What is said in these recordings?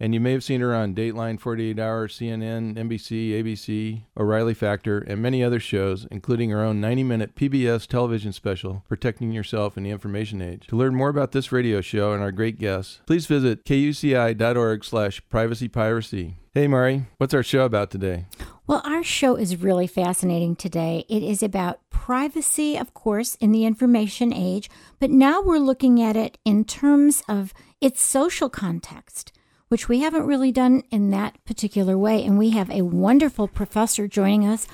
And you may have seen her on Dateline, 48 Hour, CNN, NBC, ABC, O'Reilly Factor, and many other shows, including her own 90 minute PBS television special, Protecting Yourself in the Information Age. To learn more about this radio show and our great guests, please visit kuci.org slash privacypiracy. Hey, Mari, what's our show about today? Well, our show is really fascinating today. It is about privacy, of course, in the information age, but now we're looking at it in terms of its social context which we haven't really done in that particular way. And we have a wonderful professor joining us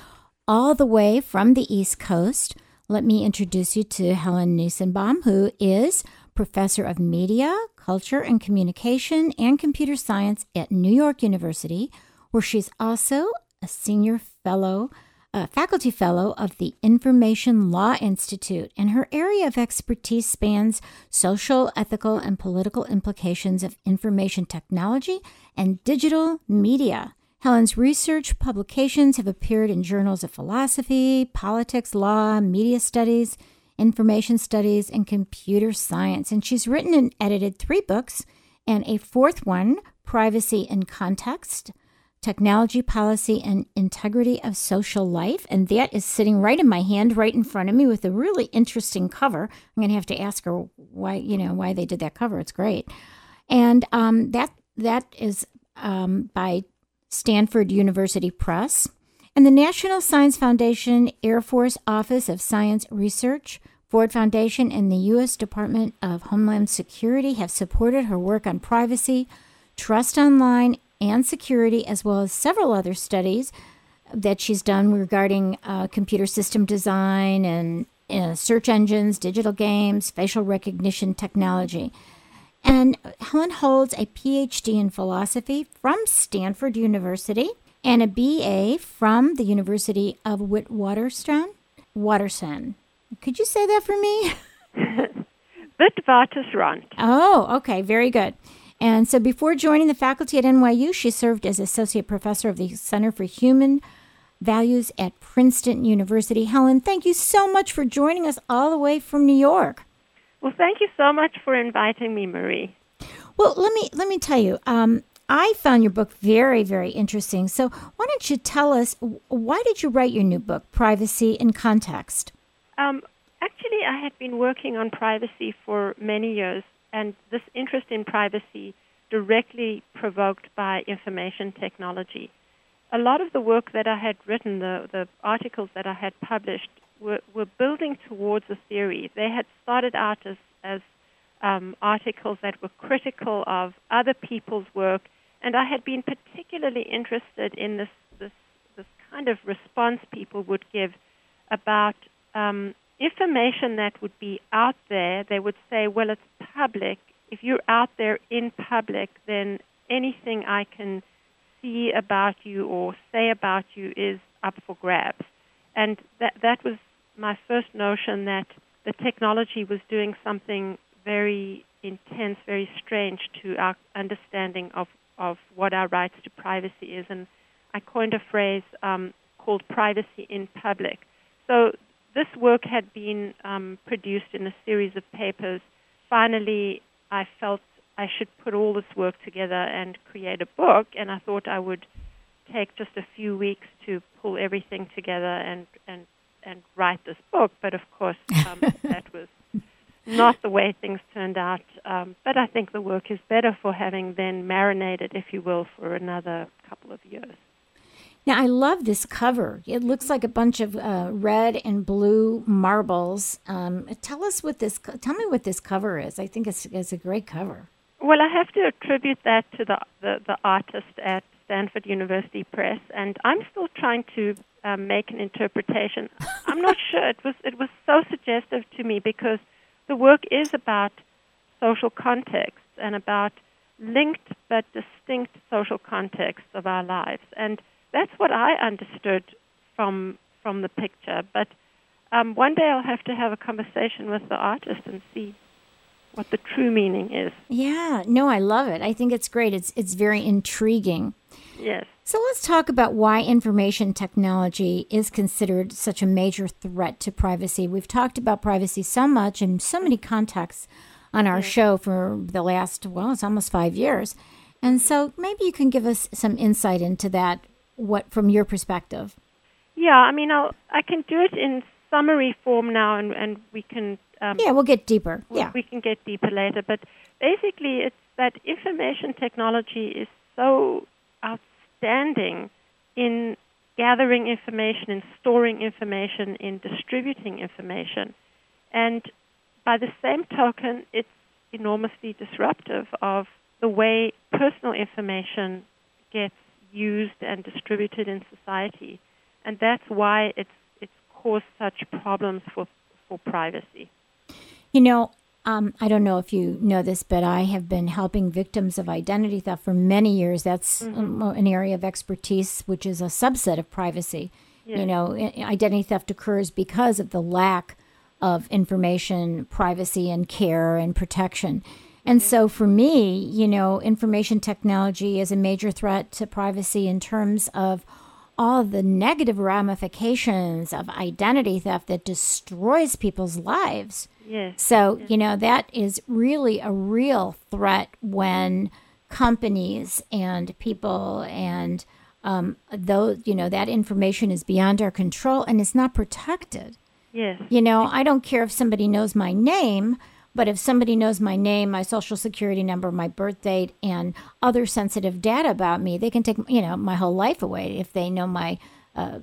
all the way from the East Coast. Let me introduce you to Helen Nissenbaum, who is professor of media, culture, and communication and computer science at New York University, where she's also a senior fellow a faculty fellow of the Information Law Institute, and her area of expertise spans social, ethical, and political implications of information technology and digital media. Helen's research publications have appeared in journals of philosophy, politics, law, media studies, information studies, and computer science. And she's written and edited three books, and a fourth one, Privacy in Context technology policy and integrity of social life. And that is sitting right in my hand right in front of me with a really interesting cover. I'm going to have to ask her why you know why they did that cover. It's great. And um, that that is um, by stanford university press and the national science foundation air force office of science research Ford Foundation and the U.S. Department of Homeland Security have supported her work on privacy, trust online, and security, as well as several other studies that she's done regarding uh, computer system design and uh, search engines, digital games, facial recognition technology. And Helen holds a PhD in philosophy from Stanford University and a BA from the University of Witwatersrand. Waterson. Could you say that for me? Witwatersrand. Oh, okay, very good. And so before joining the faculty at NYU, she served as associate professor of the Center for Human Values at Princeton University. Helen, thank you so much for joining us all the way from New York. Well, thank you so much for inviting me, Marie. Well, let me let me tell you. Um, I found your book very, very interesting. So, why don't you tell us why did you write your new book, Privacy in Context? Um, actually, I had been working on privacy for many years and this interest in privacy directly provoked by information technology. A lot of the work that I had written, the, the articles that I had published, were, were building towards a theory. They had started out as, as um, articles that were critical of other people's work, and I had been particularly interested in this, this, this kind of response people would give about um, information that would be out there, they would say, well, it's public. If you're out there in public, then anything I can see about you or say about you is up for grabs. And that, that was my first notion that the technology was doing something very intense, very strange to our understanding of, of what our rights to privacy is. And I coined a phrase um, called privacy in public. So this work had been um, produced in a series of papers. Finally, I felt I should put all this work together and create a book, and I thought I would take just a few weeks to pull everything together and and and write this book. But of course, um, that was not the way things turned out. Um, but I think the work is better for having then marinated, if you will, for another couple of years. Now I love this cover. It looks like a bunch of uh, red and blue marbles. Um, tell us what this. Tell me what this cover is. I think it's, it's a great cover. Well, I have to attribute that to the, the, the artist at Stanford University Press, and I'm still trying to um, make an interpretation. I'm not sure. It was it was so suggestive to me because the work is about social contexts and about linked but distinct social contexts of our lives, and that's what I understood from from the picture. But um, one day I'll have to have a conversation with the artist and see what the true meaning is. Yeah, no, I love it. I think it's great. It's it's very intriguing. Yes. So let's talk about why information technology is considered such a major threat to privacy. We've talked about privacy so much in so many contexts on our yes. show for the last well, it's almost 5 years. And so maybe you can give us some insight into that what from your perspective. Yeah, I mean, I'll, I can do it in summary form now, and, and we can. Um, yeah, we'll get deeper. Yeah, we can get deeper later. But basically, it's that information technology is so outstanding in gathering information, in storing information, in distributing information, and by the same token, it's enormously disruptive of the way personal information gets used and distributed in society, and that's why it's it's caused such problems for for privacy. You know, um, I don't know if you know this, but I have been helping victims of identity theft for many years. That's mm-hmm. an area of expertise, which is a subset of privacy. Yes. You know, identity theft occurs because of the lack of information, privacy, and care and protection. And so for me, you know, information technology is a major threat to privacy in terms of all the negative ramifications of identity theft that destroys people's lives. Yes. So, yes. you know, that is really a real threat when companies and people and um, those, you know, that information is beyond our control and it's not protected. Yes. You know, I don't care if somebody knows my name but if somebody knows my name, my social security number, my birth date, and other sensitive data about me, they can take you know my whole life away. If they know my uh,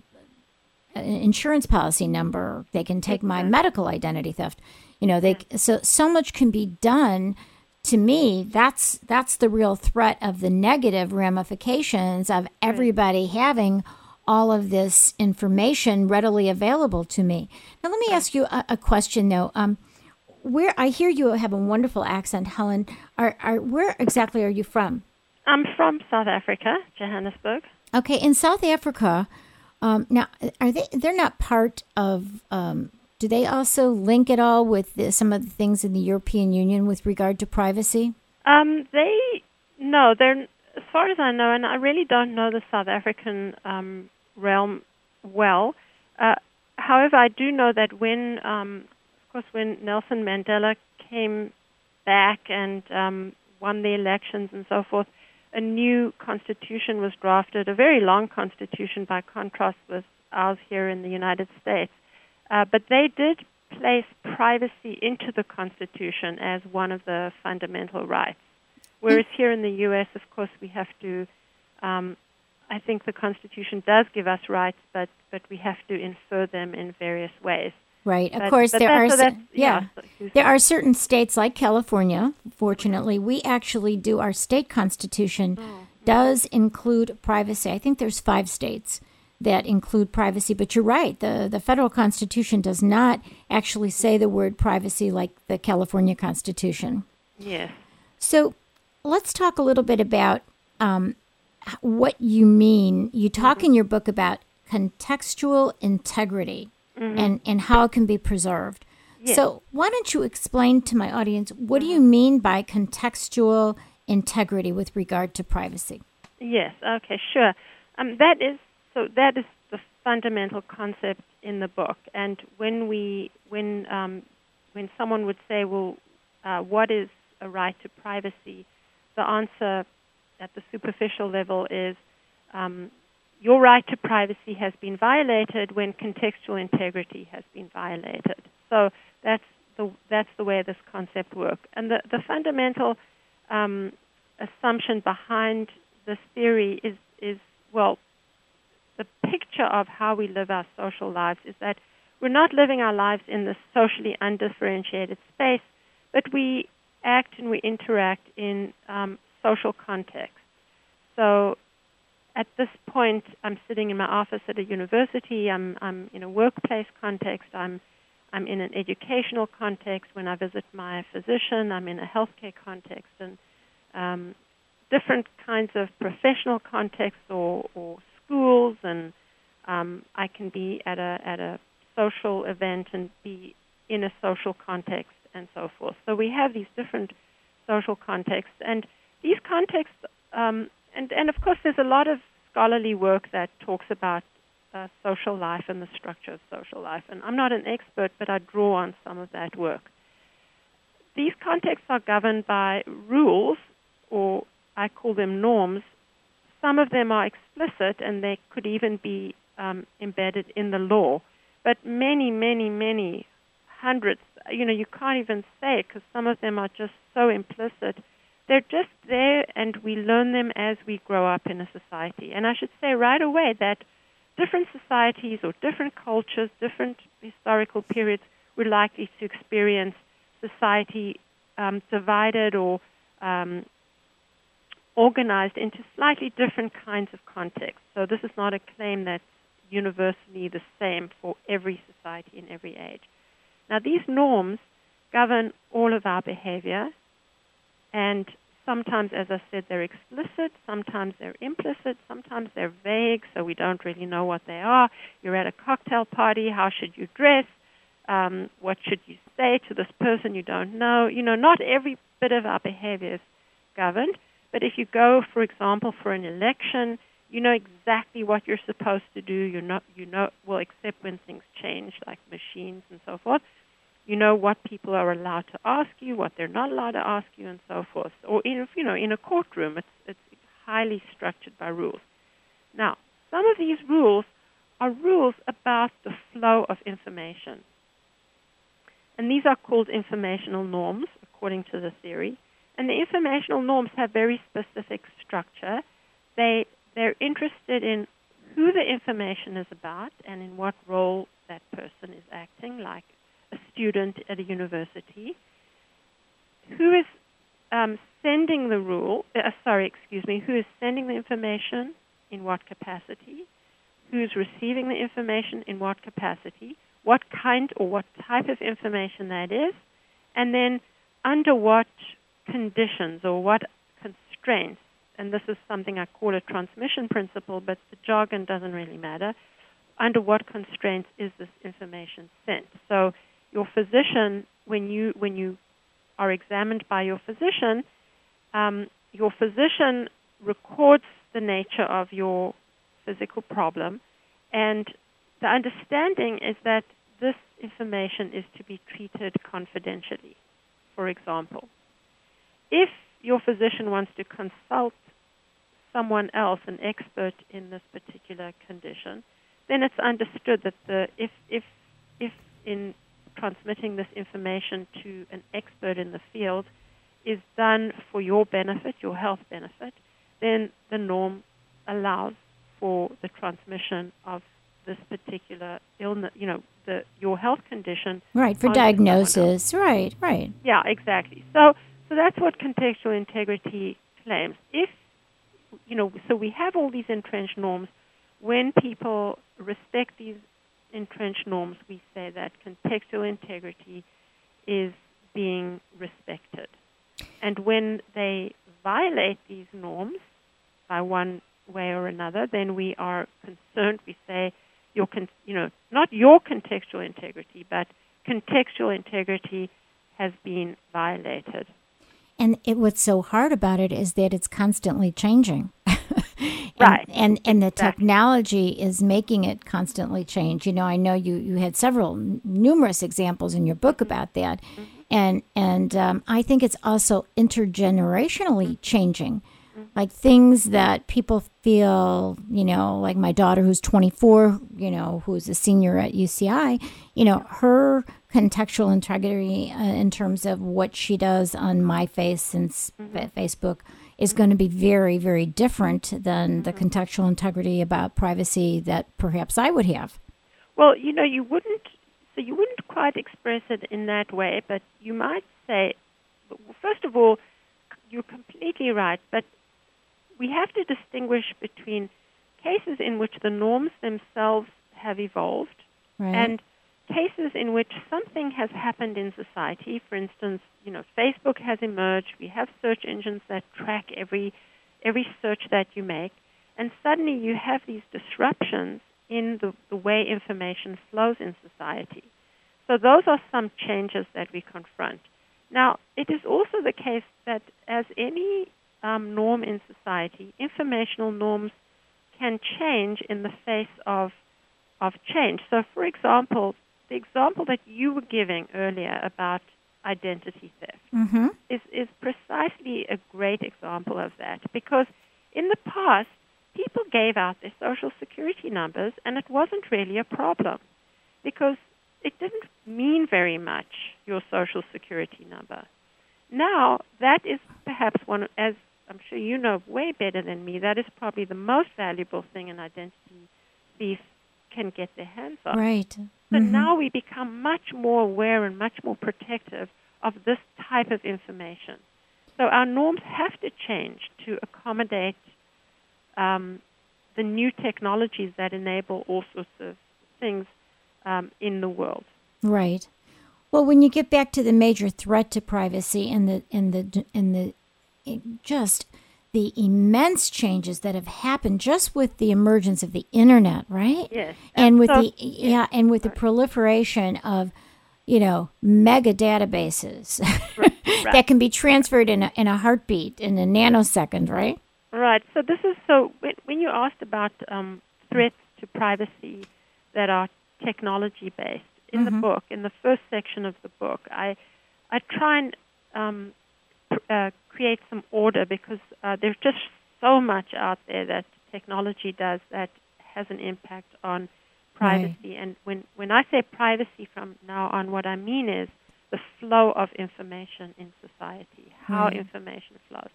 insurance policy number, they can take my medical identity theft. You know, they so so much can be done. To me, that's that's the real threat of the negative ramifications of everybody having all of this information readily available to me. Now, let me ask you a, a question though. Um, where I hear you have a wonderful accent, Helen. Are, are where exactly are you from? I'm from South Africa, Johannesburg. Okay, in South Africa, um, now are they? They're not part of. Um, do they also link at all with the, some of the things in the European Union with regard to privacy? Um, they no, they're as far as I know, and I really don't know the South African um, realm well. Uh, however, I do know that when um, course, when Nelson Mandela came back and um, won the elections and so forth, a new constitution was drafted, a very long constitution by contrast with ours here in the United States. Uh, but they did place privacy into the Constitution as one of the fundamental rights. Whereas here in the U.S., of course, we have to. Um, I think the Constitution does give us rights, but but we have to infer them in various ways. Right. Of but, course, but there are so yeah, yeah there are certain states like California. Fortunately, we actually do our state constitution oh. does include privacy. I think there's five states that include privacy. But you're right. the The federal constitution does not actually say the word privacy like the California Constitution. Yes. So let's talk a little bit about um, what you mean. You talk mm-hmm. in your book about contextual integrity mm-hmm. and, and how it can be preserved. Yes. So, why don't you explain to my audience what do you mean by contextual integrity with regard to privacy? Yes, okay, sure. Um, that is so. That is the fundamental concept in the book. And when we, when um, when someone would say, "Well, uh, what is a right to privacy?" the answer at the superficial level is um, your right to privacy has been violated when contextual integrity has been violated. So that's the that's the way this concept works. And the the fundamental um, assumption behind this theory is is well, the picture of how we live our social lives is that we're not living our lives in this socially undifferentiated space, but we act and we interact in um, social context. So at this point, I'm sitting in my office at a university. I'm, I'm in a workplace context. I'm, I'm in an educational context. When I visit my physician, I'm in a healthcare context, and um, different kinds of professional contexts or, or schools. And um, I can be at a at a social event and be in a social context and so forth. So we have these different social contexts, and these contexts, um, and and of course, there's a lot of scholarly work that talks about uh, social life and the structure of social life. And I'm not an expert, but I draw on some of that work. These contexts are governed by rules, or I call them norms. Some of them are explicit, and they could even be um, embedded in the law. But many, many, many hundreds, you know, you can't even say it because some of them are just so implicit. They're just there, and we learn them as we grow up in a society. And I should say right away that different societies or different cultures, different historical periods, we're likely to experience society um, divided or um, organized into slightly different kinds of contexts. So this is not a claim that's universally the same for every society in every age. Now, these norms govern all of our behavior, and sometimes, as I said, they're explicit, sometimes they're implicit, sometimes they're vague, so we don't really know what they are. You're at a cocktail party, how should you dress? Um, what should you say to this person you don't know? You know, not every bit of our behavior is governed, but if you go, for example, for an election, you know exactly what you're supposed to do. You're not, you know, well, except when things change, like machines and so forth. You know what people are allowed to ask you, what they're not allowed to ask you, and so forth. Or in, you know, in a courtroom, it's it's highly structured by rules. Now, some of these rules are rules about the flow of information, and these are called informational norms, according to the theory. And the informational norms have very specific structure. They they're interested in who the information is about and in what role that person is acting, like a student at a university. Who is um, sending the rule? Uh, sorry, excuse me. Who is sending the information? In what capacity? Who is receiving the information? In what capacity? What kind or what type of information that is? And then under what conditions or what constraints and this is something I call a transmission principle, but the jargon doesn't really matter. Under what constraints is this information sent? So, your physician, when you when you are examined by your physician, um, your physician records the nature of your physical problem, and the understanding is that this information is to be treated confidentially. For example, if your physician wants to consult someone else, an expert in this particular condition, then it's understood that the if if if in transmitting this information to an expert in the field is done for your benefit, your health benefit, then the norm allows for the transmission of this particular illness, you know, the your health condition. Right, for diagnosis. Right, right. Yeah, exactly. So so that's what contextual integrity claims. If you know, so we have all these entrenched norms. When people respect these entrenched norms, we say that contextual integrity is being respected. And when they violate these norms by one way or another, then we are concerned. We say, your con- you know, not your contextual integrity, but contextual integrity has been violated. And it, what's so hard about it is that it's constantly changing. and, right. And and the exactly. technology is making it constantly change. You know, I know you you had several numerous examples in your book mm-hmm. about that, mm-hmm. and and um, I think it's also intergenerationally changing. like things that people feel, you know, like my daughter who's 24, you know, who's a senior at UCI, you know, her contextual integrity uh, in terms of what she does on my face and mm-hmm. Facebook is going to be very, very different than the mm-hmm. contextual integrity about privacy that perhaps I would have. Well, you know, you wouldn't, so you wouldn't quite express it in that way, but you might say, first of all, you're completely right, but we have to distinguish between cases in which the norms themselves have evolved right. and cases in which something has happened in society. For instance, you know, Facebook has emerged. We have search engines that track every every search that you make, and suddenly you have these disruptions in the, the way information flows in society. So those are some changes that we confront. Now, it is also the case that as any um, norm in society, informational norms can change in the face of of change. So, for example, the example that you were giving earlier about identity theft mm-hmm. is, is precisely a great example of that because in the past, people gave out their social security numbers and it wasn't really a problem because it didn't mean very much, your social security number. Now, that is perhaps one, as I'm sure you know way better than me, that is probably the most valuable thing an identity thief can get their hands on. Right. So mm-hmm. now we become much more aware and much more protective of this type of information. So our norms have to change to accommodate um, the new technologies that enable all sorts of things um, in the world. Right. Well, when you get back to the major threat to privacy and the and the and the just the immense changes that have happened just with the emergence of the internet, right? Yes. And with the yeah, and with the proliferation of you know mega databases right, right. that can be transferred in a, in a heartbeat in a nanosecond, right? Right. So this is so when, when you asked about um, threats to privacy that are technology based in mm-hmm. the book, in the first section of the book, I I try and um, uh, create some order because uh, there's just so much out there that technology does that has an impact on privacy. Right. And when, when I say privacy from now on, what I mean is the flow of information in society, how right. information flows.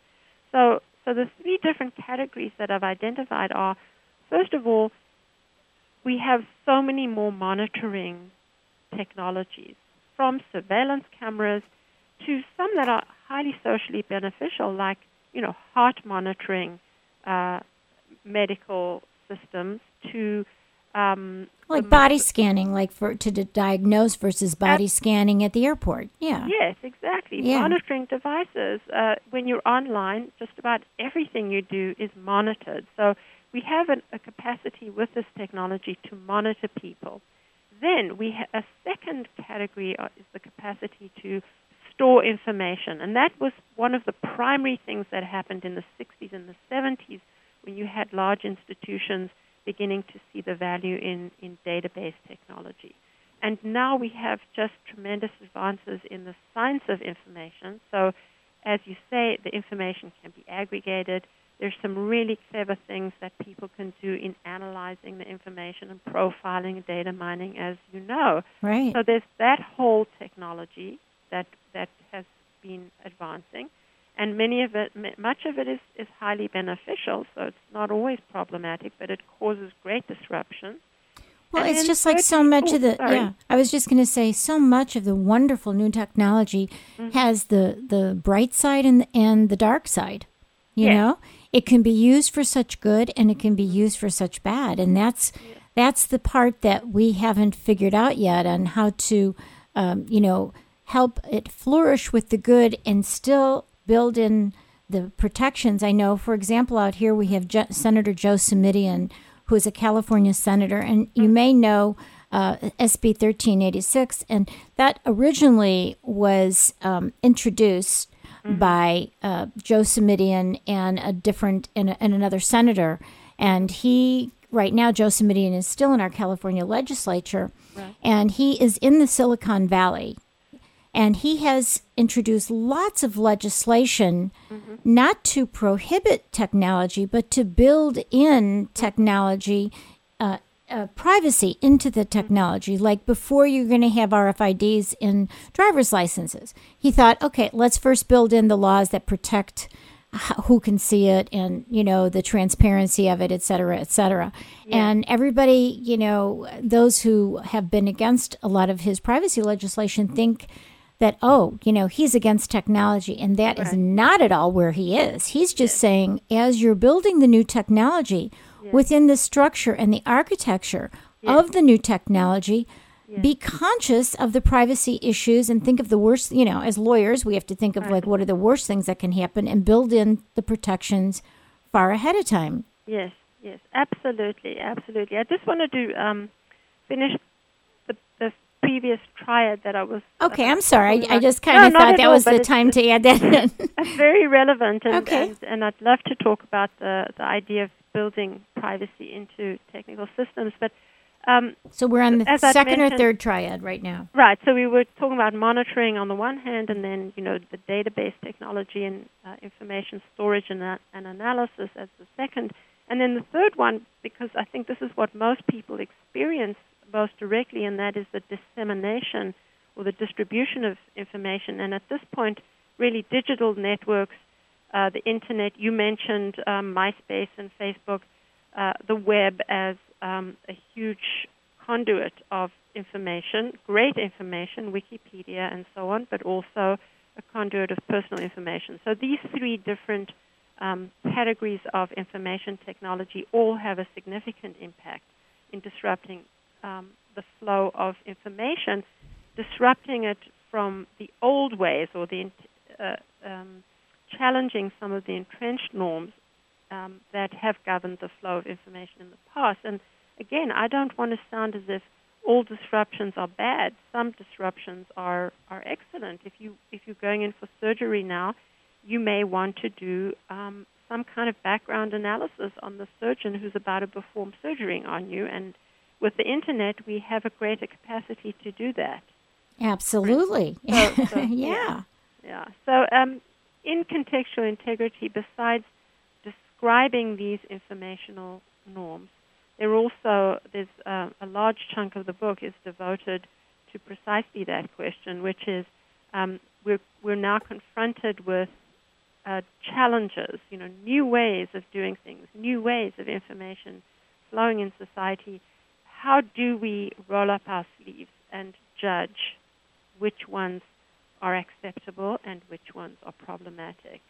So, so the three different categories that I've identified are, first of all, we have so many more monitoring technologies, from surveillance cameras to some that are highly socially beneficial, like you know heart monitoring uh, medical systems to um, like body scanning, like for to diagnose versus body at, scanning at the airport. Yeah. Yes, exactly. Yeah. Monitoring devices. Uh, when you're online, just about everything you do is monitored. So we have an, a capacity with this technology to monitor people. Then we ha- a second category uh, is the capacity to store information. And that was one of the primary things that happened in the 60s and the 70s when you had large institutions beginning to see the value in, in database technology. And now we have just tremendous advances in the science of information. So, as you say, the information can be aggregated. There's some really clever things that people can do in analyzing the information and profiling and data mining, as you know. Right. So there's that whole technology that that has been advancing, and many of it, much of it is, is highly beneficial. So it's not always problematic, but it causes great disruption. Well, and it's just like so much of the sorry. yeah. I was just going to say so much of the wonderful new technology mm-hmm. has the the bright side and the, and the dark side. You know, it can be used for such good and it can be used for such bad, and that's that's the part that we haven't figured out yet on how to, um, you know, help it flourish with the good and still build in the protections. I know, for example, out here we have Je- Senator Joe Simitian, who is a California senator, and you may know uh, SB 1386, and that originally was um, introduced mm-hmm. by uh, Joe Simitian and a different and, and, another senator, and he right now Joe Simitian is still in our California legislature, right. and he is in the Silicon Valley And he has introduced lots of legislation Mm-hmm. not to prohibit technology, but to build in technology, uh, uh, privacy into the technology. Like before, you're going to have RFIDs in driver's licenses. He thought, okay, let's first build in the laws that protect who can see it and you know the transparency of it et cetera et cetera and everybody you know those who have been against a lot of his privacy legislation think that oh you know he's against technology and that is Right. not at all where he is. He's just saying as you're building the new technology within the structure and the architecture of the new technology be conscious of the privacy issues and think of the worst you know as lawyers we have to think of like what are the worst things that can happen and build in the protections far ahead of time. Yes, yes, absolutely, absolutely. I just wanted to um, finish the, the previous triad that I was. okay uh, i'm sorry i, I just No, kind of thought that all, was the time to add that in very relevant, and, Okay. and and I'd love to talk about the the idea of building privacy into technical systems. But um, so we're on the second or third triad right now right, so we were talking about monitoring on the one hand, and then you know the database technology and uh, information storage and, uh, and analysis as the second, and then the third one, because I think this is what most people experience most directly, and that is the dissemination or the distribution of information. And at this point, really digital networks, uh, the internet. You mentioned um, MySpace and Facebook, uh, the web as um, a huge conduit of information, great information, Wikipedia and so on, but also a conduit of personal information. So these three different um, categories of information technology all have a significant impact in disrupting um, the flow of information, disrupting it from the old ways or the uh, um, challenging some of the entrenched norms um, that have governed the flow of information in the past. And again, I don't want to sound as if all disruptions are bad. Some disruptions are, are excellent. If you if you're going in for surgery now, you may want to do um, some kind of background analysis on the surgeon who's about to perform surgery on you. And with the internet, we have a greater capacity to do that. absolutely So- so, yeah Yeah. So, um, in contextual integrity, besides describing these informational norms, there also there's uh, a large chunk of the book is devoted to precisely that question, which is um, we're we're now confronted with uh, challenges, you know, new ways of doing things, new ways of information flowing in society. How do we roll up our sleeves and judge which ones are acceptable and which ones are problematic?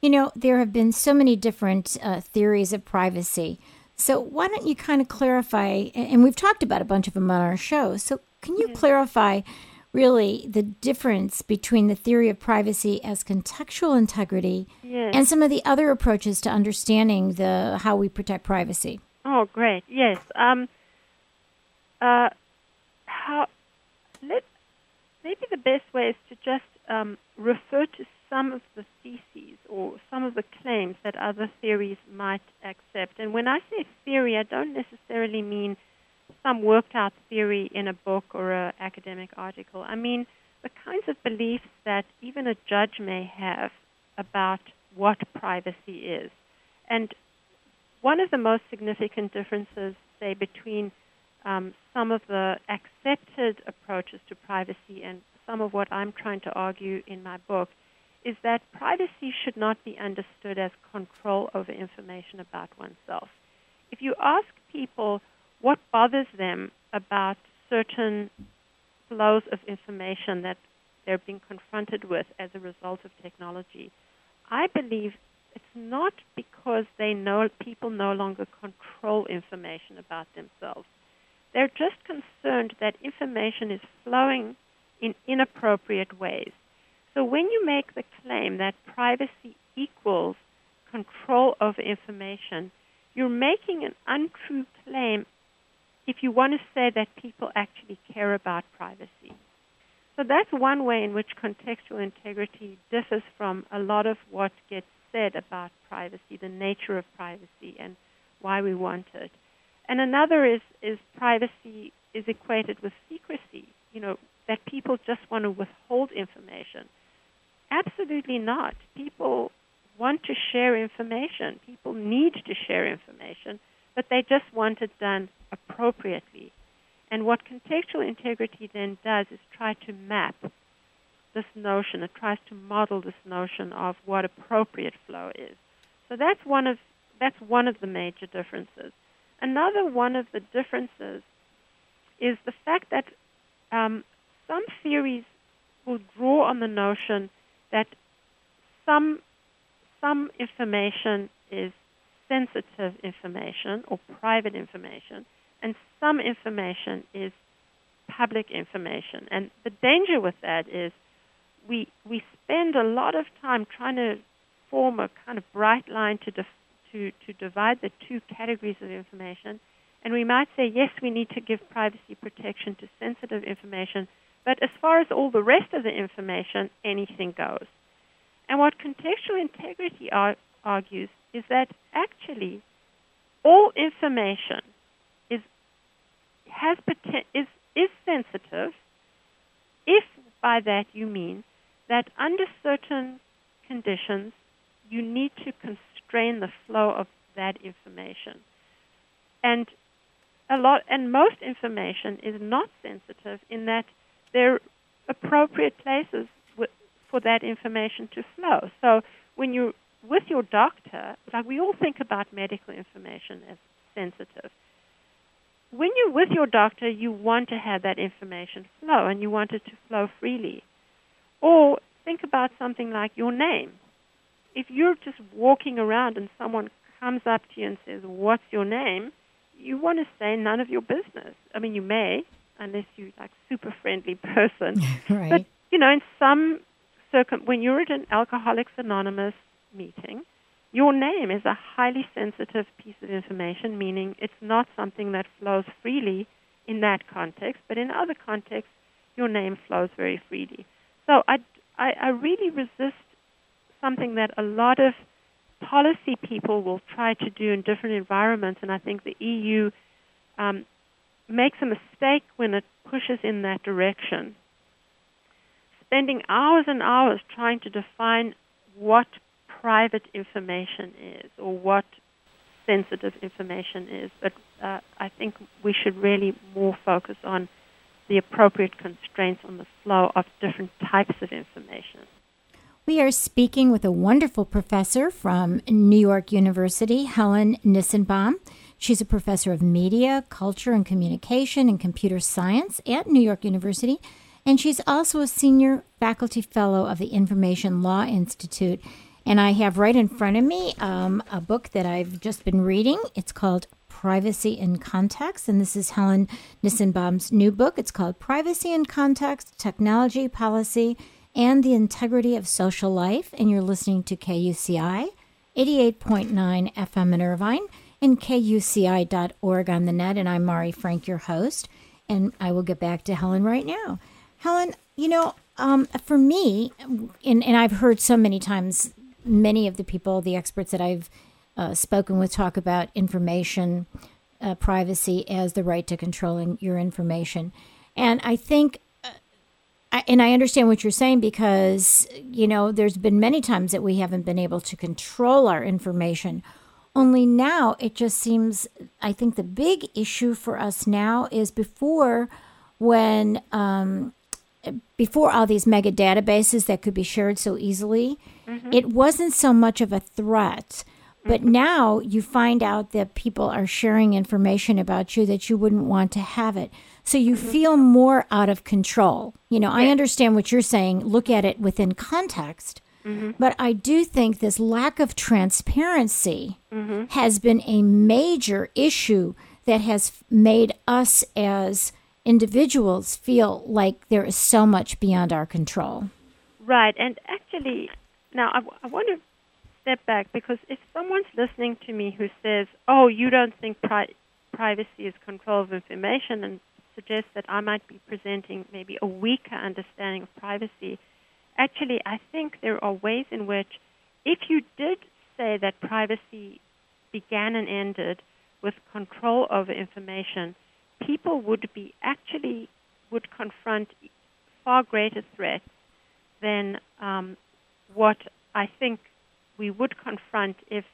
You know, there have been so many different uh, theories of privacy. So, why don't you kind of clarify? And we've talked about a bunch of them on our show. So, can you clarify really the difference between the theory of privacy as contextual integrity Yes. and some of the other approaches to understanding the how we protect privacy? Oh, great. Yes. Um, uh, how? Let maybe the best way is to just um, refer to some of the theses or some of the claims that other theories might accept. And when I say theory, I don't necessarily mean some worked out theory in a book or an academic article. I mean the kinds of beliefs that even a judge may have about what privacy is. And one of the most significant differences, say, between um, some of the accepted approaches to privacy and some of what I'm trying to argue in my book is that privacy should not be understood as control over information about oneself. If you ask people what bothers them about certain flows of information that they're being confronted with as a result of technology, I believe it's not because they know people no longer control information about themselves. They're just concerned that information is flowing in inappropriate ways. So when you make the claim that privacy equals control over information, you're making an untrue claim if you want to say that people actually care about privacy. So that's one way in which contextual integrity differs from a lot of what gets said about privacy, the nature of privacy, and why we want it. And another is, is privacy is equated with secrecy. You know, that people just want to withhold information. Absolutely not. People want to share information. People need to share information, but they just want it done appropriately. And what contextual integrity then does is try to map this notion. It tries to model this notion of what appropriate flow is. So that's one of that's one of the major differences. Another one of the differences is the fact that um, some theories will draw on the notion that some some information is sensitive information or private information, and some information is public information. And the danger with that is we we spend a lot of time trying to form a kind of bright line to def- to to divide the two categories of information. And we might say yes, we need to give privacy protection to sensitive information, but as far as all the rest of the information, anything goes. And what contextual integrity ar- argues is that actually all information is has is is sensitive if by that you mean that under certain conditions you need to constrain the flow of that information. And a lot and most information is not sensitive in that there are appropriate places for that information to flow. So when you're with your doctor, like we all think about medical information as sensitive. When you're with your doctor, you want to have that information flow and you want it to flow freely. Or think about something like your name. If you're just walking around and someone comes up to you and says, What's your name? you want to say none of your business. I mean, you may, unless you're like super friendly person. right. But you know, in some circum, when you're at an Alcoholics Anonymous meeting, your name is a highly sensitive piece of information, meaning it's not something that flows freely in that context, but in other contexts, your name flows very freely. So I, I, I really resist something that a lot of policy people will try to do in different environments, and I think the EU um, makes a mistake when it pushes in that direction. Spending hours and hours trying to define what private information is or what sensitive information is, but uh, I think we should really more focus on the appropriate constraints on the flow of different types of information. We are speaking with a wonderful professor from New York University, Helen Nissenbaum. She's a professor of media, culture, and communication and computer science at New York University. And she's also a senior faculty fellow of the Information Law Institute. And I have right in front of me um, a book that I've just been reading. It's called Privacy in Context. And this is Helen Nissenbaum's new book. It's called Privacy in Context Technology, Policy, and the Integrity of Social Life. And you're listening to KUCI 88.9 FM in Irvine and KUCI.org on the net. And I'm Mari Frank, your host. And I will get back to Helen right now. Helen, you know, um, for me, and, and I've heard so many times, many of the people, the experts that I've uh, spoken with, talk about information uh, privacy as the right to controlling your information. And I think and I understand what you're saying because, you know, there's been many times that we haven't been able to control our information. Only now it just seems, I think the big issue for us now is before when, um, before all these mega databases that could be shared so easily, mm-hmm. it wasn't so much of a threat. But mm-hmm. now you find out that people are sharing information about you that you wouldn't want to have it. So you mm-hmm. feel more out of control. You know, I understand what you're saying. Look at it within context. Mm-hmm. But I do think this lack of transparency mm-hmm. has been a major issue that has made us as individuals feel like there is so much beyond our control. Right. And actually, now I, I want to step back because if someone's listening to me who says, oh, you don't think pri- privacy is control of information and suggests that I might be presenting maybe a weaker understanding of privacy. Actually, I think there are ways in which, if you did say that privacy began and ended with control over information, people would be actually would confront far greater threats than um, what I think we would confront if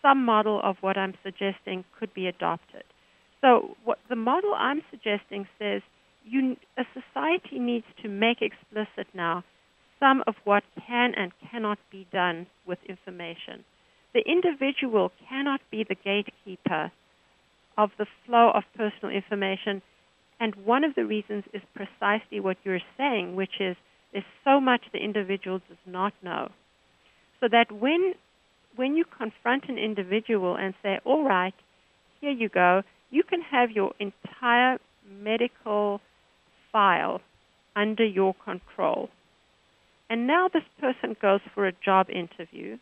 some model of what I'm suggesting could be adopted. So, what the model I'm suggesting says you, a society needs to make explicit now some of what can and cannot be done with information. The individual cannot be the gatekeeper of the flow of personal information, and one of the reasons is precisely what you're saying, which is there's so much the individual does not know. So that when when you confront an individual and say, "All right, here you go," you can have your entire medical file under your control. And now this person goes for a job interview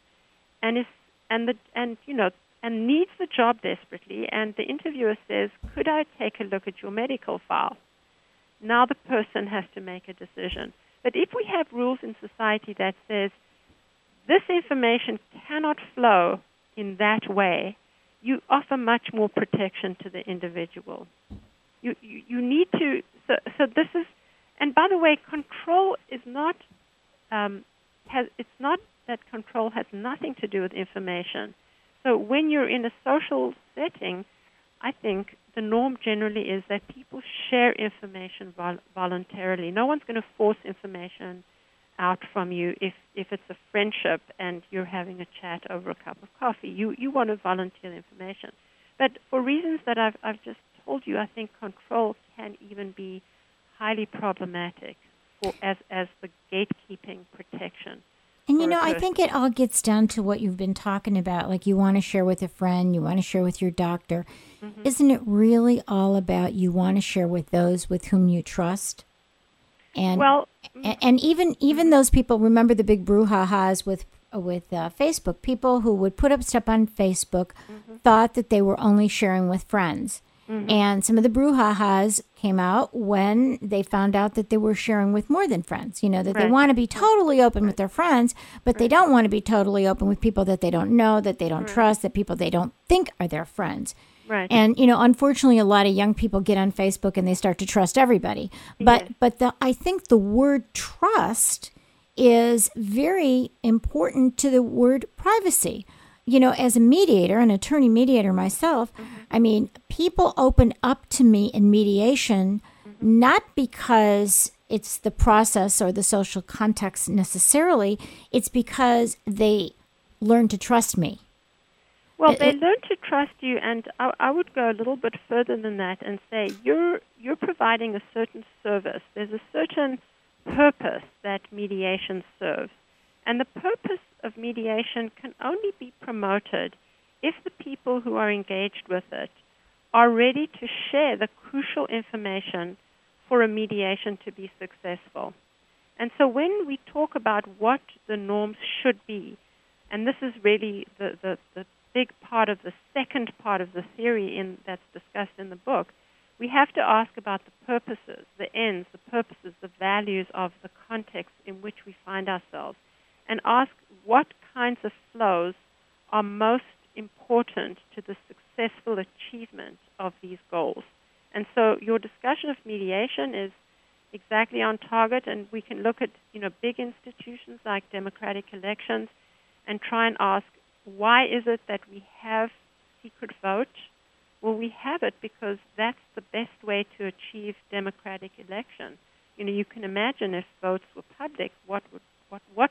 and is and the and you know and needs the job desperately and the interviewer says, "Could I take a look at your medical file?" Now the person has to make a decision. But if we have rules in society that says this information cannot flow in that way, you offer much more protection to the individual. You, you, you need to, so, so this is, and by the way, control is not, um, has, it's not that control has nothing to do with information. So when you're in a social setting, I think the norm generally is that people share information vol- voluntarily. No one's going to force information out from you if if it's a friendship and you're having a chat over a cup of coffee. You you want to volunteer information, but for reasons that I've I've just told you, I think control can even be highly problematic for as as the gatekeeping protection. And you know, I think it all gets down to what you've been talking about. Like you want to share with a friend, you want to share with your doctor. Mm-hmm. Isn't it really all about you want to share with those with whom you trust? And well, and, and even even those people remember the big brouhahas with with uh, Facebook. People who would put up stuff on Facebook mm-hmm. thought that they were only sharing with friends. Mm-hmm. And some of the brouhahas came out when they found out that they were sharing with more than friends. You know, that right. they want to be totally open right. with their friends, but right. they don't want to be totally open with people that they don't know, that they don't trust, that people they don't think are their friends. Right. And you know, unfortunately, a lot of young people get on Facebook and they start to trust everybody. But yes. but the, I think the word trust is very important to the word privacy. You know, as a mediator, an attorney mediator myself, mm-hmm. I mean, people open up to me in mediation mm-hmm. not because it's the process or the social context necessarily, it's because they learn to trust me well, they learn to trust you, and I, I would go a little bit further than that and say you're you're providing a certain service. There's a certain purpose that mediation serves, and the purpose of mediation can only be promoted if the people who are engaged with it are ready to share the crucial information for a mediation to be successful. And so when we talk about what the norms should be, and this is really the, the, the big part of the second part of the theory in, that's discussed in the book, we have to ask about the purposes, the ends, the purposes, the values of the context in which we find ourselves, and ask what kinds of flows are most important to the successful achievement of these goals. And so your discussion of mediation is exactly on target, and we can look at you know big institutions like democratic elections and try and ask why is it that we have secret vote? Well, we have it because that's the best way to achieve democratic election. You know, you can imagine if votes were public, what would what what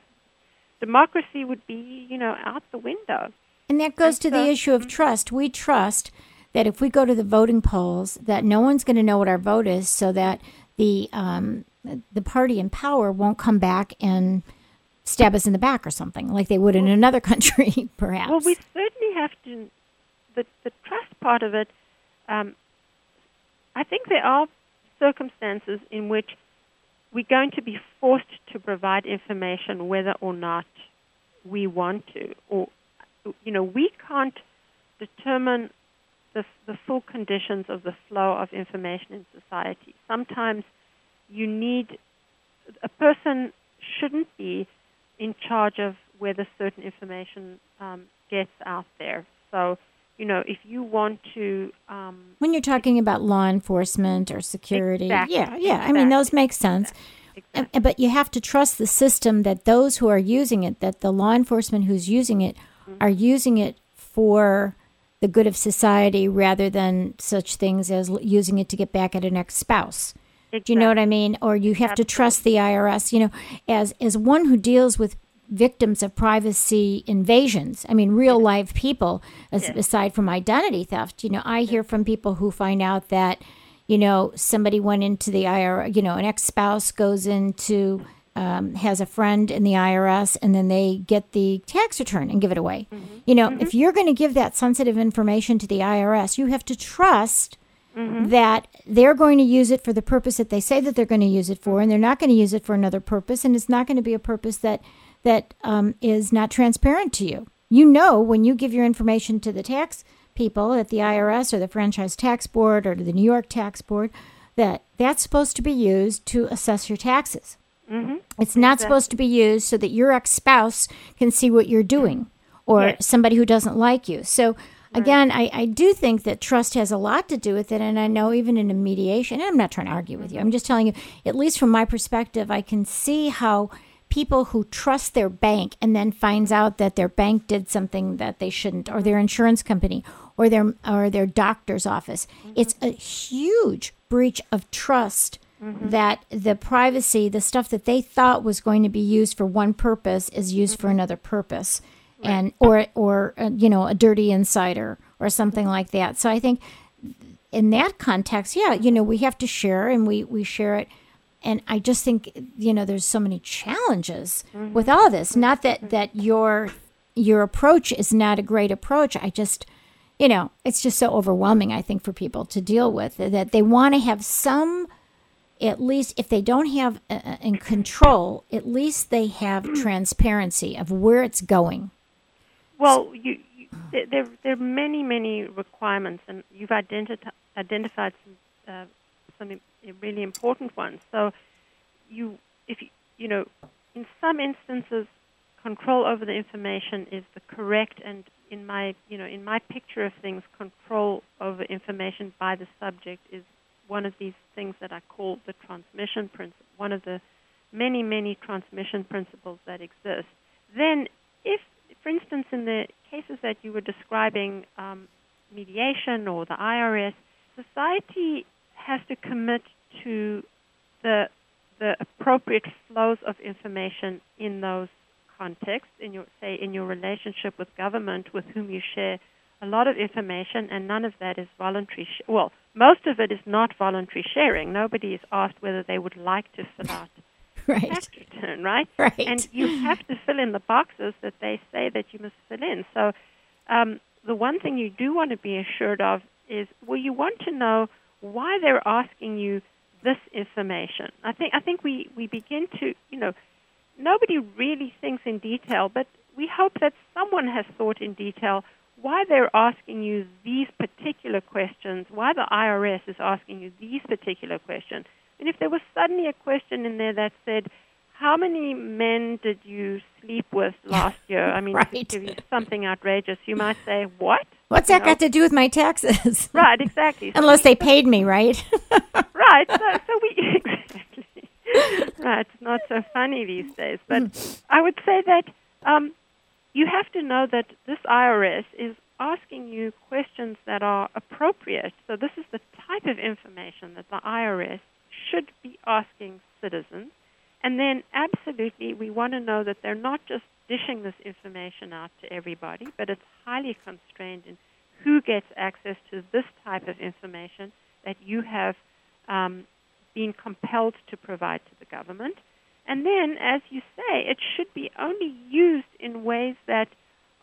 democracy would be, you know, out the window. And that goes and to so, the issue of mm-hmm. trust. We trust that if we go to the voting polls, that no one's going to know what our vote is, so that the um, the party in power won't come back and stab us in the back or something, like they would in another country, perhaps. Well, we certainly have to. The the trust part of it. Um, I think there are circumstances in which we're going to be forced to provide information whether or not we want to, or you know, we can't determine the the full conditions of the flow of information in society. Sometimes you need a person shouldn't be in charge of whether certain information um, gets out there. So, you know, if you want to. Um, when you're talking about law enforcement or security, exactly, yeah, yeah, exactly. I mean, those make sense. exactly. but you have to trust the system that those who are using it, that the law enforcement who's using it, Mm-hmm. are using it for the good of society rather than such things as using it to get back at an ex spouse. Do you know what I mean? Or you have to trust the IRS. You know, as as one who deals with victims of privacy invasions, I mean, real live people, as, Yes. aside from identity theft. You know, I hear from people who find out that, you know, somebody went into the IRS. You know, an ex spouse goes into um, has a friend in the IRS, and then they get the tax return and give it away. You know, if you're going to give that sensitive information to the IRS, you have to trust that they're going to use it for the purpose that they say that they're going to use it for, and they're not going to use it for another purpose, and it's not going to be a purpose that that um, is not transparent to you. You know when you give your information to the tax people at the IRS or the Franchise Tax Board or to the New York Tax Board that that's supposed to be used to assess your taxes. Mm-hmm. It's not supposed to be used so that your ex spouse can see what you're doing or Yes. somebody who doesn't like you. So, again, I, I do think that trust has a lot to do with it. And I know even in a mediation, and I'm not trying to argue with you, mm-hmm. I'm just telling you, at least from my perspective, I can see how people who trust their bank and then finds out that their bank did something that they shouldn't or their insurance company or their or their doctor's office mm-hmm. it's a huge breach of trust mm-hmm. that the privacy the stuff that they thought was going to be used for one purpose is used for another purpose and or or uh, you know a dirty insider or something like that. So i think in that context yeah you know we have to share and we we share it. And i just think you know there's so many challenges with all this. Not that that your your approach is not a great approach. I just you know it's just so overwhelming i think for people to deal with that they want to have some at least if they don't have uh, uh, in control at least they have transparency of where it's going Well, you, you, there, there are many many requirements, and you've identi- identified some uh, some really important ones. So, you if you, you know, in some instances, control over the information is the correct, and in my you know in my picture of things, control over information by the subject is one of these things that I call the transmission principle. One of the many many transmission principles that exist. Then, if for instance, in the cases that you were describing, um, mediation or the IRS, society has to commit to the the appropriate flows of information in those contexts. In your say in your relationship with government, with whom you share a lot of information, and none of that is voluntary. Sh- well, most of it is not voluntary sharing. Nobody is asked whether they would like to fill out right tax return, right? Right. And you have to fill in the boxes that they say that you must fill in. So, um, the one thing you do want to be assured of is, well, you want to know why they're asking you this information. I think I think we we begin to, you know, nobody really thinks in detail, but we hope that someone has thought in detail why they're asking you these particular questions, why the IRS is asking you these particular questions. And if there was suddenly a question in there that said, how many men did you sleep with last year? I mean, Right. give you something outrageous, you might say, what? what's You that know? got to do with my taxes Right, exactly. Unless they paid me right right. So, so we exactly right. It's not so funny these days, but I would say that um, you have to know that this IRS is asking you questions that are appropriate. So this is the type of information that the IRS should be asking citizens. And then, absolutely, we want to know that they're not just dishing this information out to everybody, but it's highly constrained in who gets access to this type of information that you have um, been compelled to provide to the government. And then, as you say, it should be only used in ways that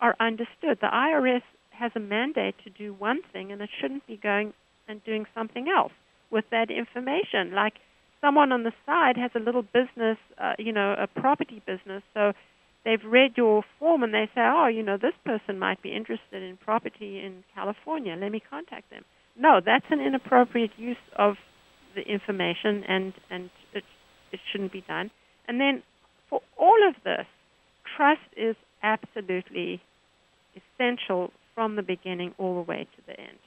are understood. The IRS has a mandate to do one thing, and it shouldn't be going and doing something else with that information. Like someone on the side has a little business, uh, you know, a property business, so they've read your form and they say, oh, you know, this person might be interested in property in California. Let me contact them. No, that's an inappropriate use of the information, and and it it shouldn't be done. And then for all of this, trust is absolutely essential from the beginning all the way to the end.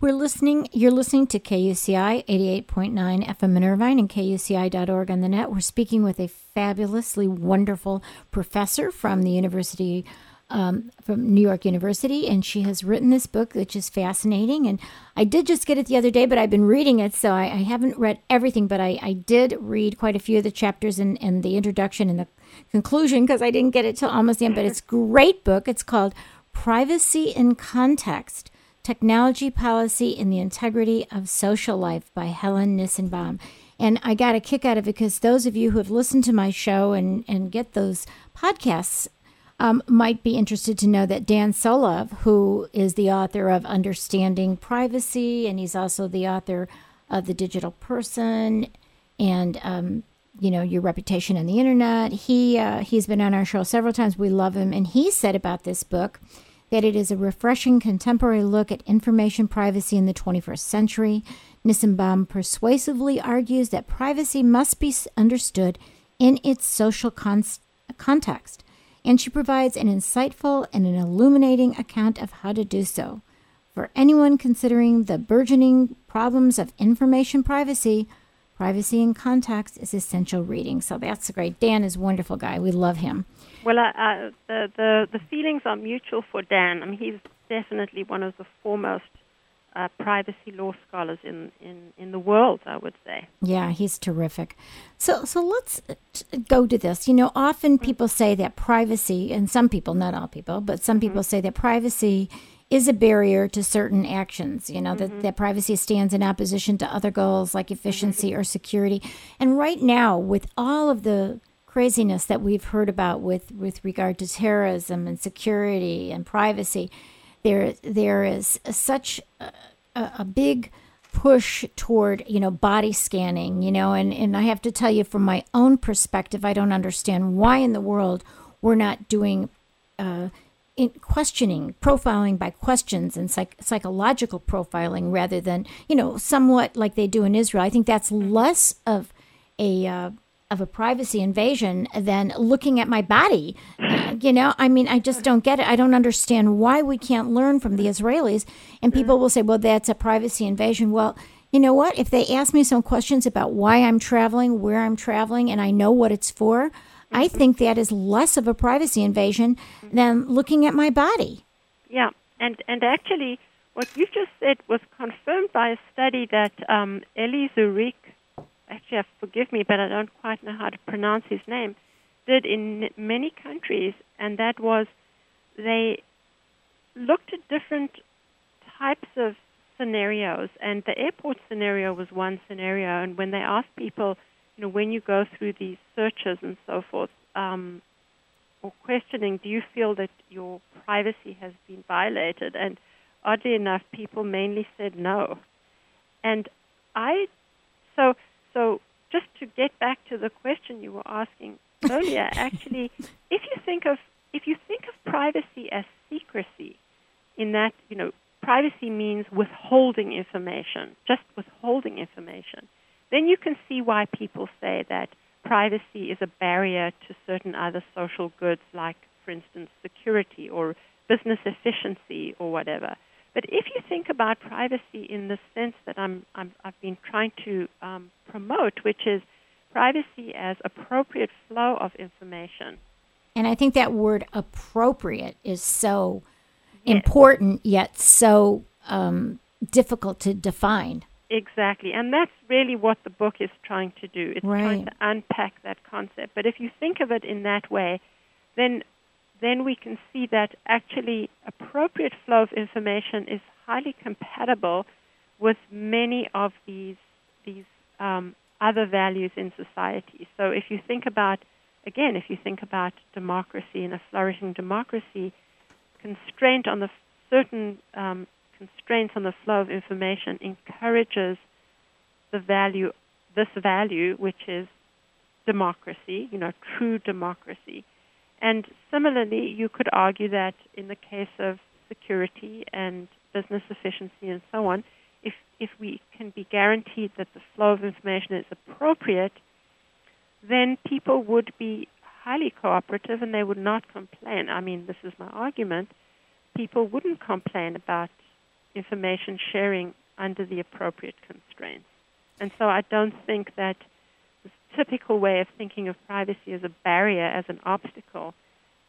We're listening. You're listening to KUCI 88.9 FM in Irvine and KUCI.org on the net. We're speaking with a fabulously wonderful professor from the University um, from New York University, and she has written this book, which is fascinating. And I did just get it the other day, but I've been reading it, so I, I haven't read everything, but I, I, did read quite a few of the chapters and, the introduction and the conclusion because I didn't get it till almost the end. But it's a great book. It's called Privacy in Context Technology Policy in the Integrity of Social Life by Helen Nissenbaum. And I got a kick out of it because those of you who have listened to my show and, and get those podcasts um, might be interested to know that Dan Solove, who is the author of Understanding Privacy, and he's also the author of The Digital Person and um, you know your reputation on the internet. He uh, he's been on our show several times. We love him, and he said about this book that it is a refreshing contemporary look at information privacy in the 21st century. Nissenbaum persuasively argues that privacy must be understood in its social con- context and she provides an insightful and an illuminating account of how to do so. For anyone considering the burgeoning problems of information privacy, Privacy in Context is essential reading. So that's great. Dan is a wonderful guy. We love him. Well, uh, uh, the, the, the feelings are mutual for Dan. I mean, he's definitely one of the foremost uh, privacy law scholars in, in, in the world, I would say. Yeah, he's terrific. So, so let's go to this. You know, often mm-hmm. people say that privacy, and some people, not all people, but some people mm-hmm. say that privacy is a barrier to certain actions. You know, mm-hmm. that, that privacy stands in opposition to other goals like efficiency mm-hmm. or security. And right now, with all of the craziness that we've heard about with, with regard to terrorism and security and privacy, there there is such a, a big push toward you know body scanning you know and and I have to tell you from my own perspective I don't understand why in the world we're not doing uh, in questioning profiling by questions and psych- psychological profiling rather than you know somewhat like they do in Israel. I think that's less of a uh, of a privacy invasion than looking at my body. Uh, you know, I mean, I just don't get it. I don't understand why we can't learn from the Israelis. And people will say, well, that's a privacy invasion. Well, you know what? If they ask me some questions about why I'm traveling, where I'm traveling, and I know what it's for, I think that is less of a privacy invasion than looking at my body. Yeah, and and actually, what you just said was confirmed by a study that um, Eli Zureik actually, forgive me, but I don't quite know how to pronounce his name, did in many countries, and that was they looked at different types of scenarios, and the airport scenario was one scenario. And when they asked people, you know, when you go through these searches and so forth, um, or questioning, do you feel that your privacy has been violated? And oddly enough, people mainly said no. And I, so so just to get back to the question you were asking earlier, actually, if you think of if you think of privacy as secrecy, in that you know privacy means withholding information, just withholding information, then you can see why people say that privacy is a barrier to certain other social goods, like, for instance, security or business efficiency or whatever. But if you think about privacy in the sense that I'm, i have been trying to um, promote, which is privacy as appropriate flow of information. And I think that word appropriate is so yes. important, yet so um, difficult to define. Exactly. And that's really what the book is trying to do. It's right. trying to unpack that concept. But if you think of it in that way, then then we can see that actually appropriate flow of information is highly compatible with many of these these um, other values in society. So if you think about again, if you think about democracy and a flourishing democracy, constraint on the certain um, constraints on the flow of information encourages the value this value which is democracy, you know, true democracy. And similarly, you could argue that in the case of security and business efficiency and so on, if, if we can be guaranteed that the flow of information is appropriate, then people would be highly cooperative and they would not complain. I mean, this is my argument. People wouldn't complain about information sharing under the appropriate constraints. And so I don't think that typical way of thinking of privacy as a barrier, as an obstacle,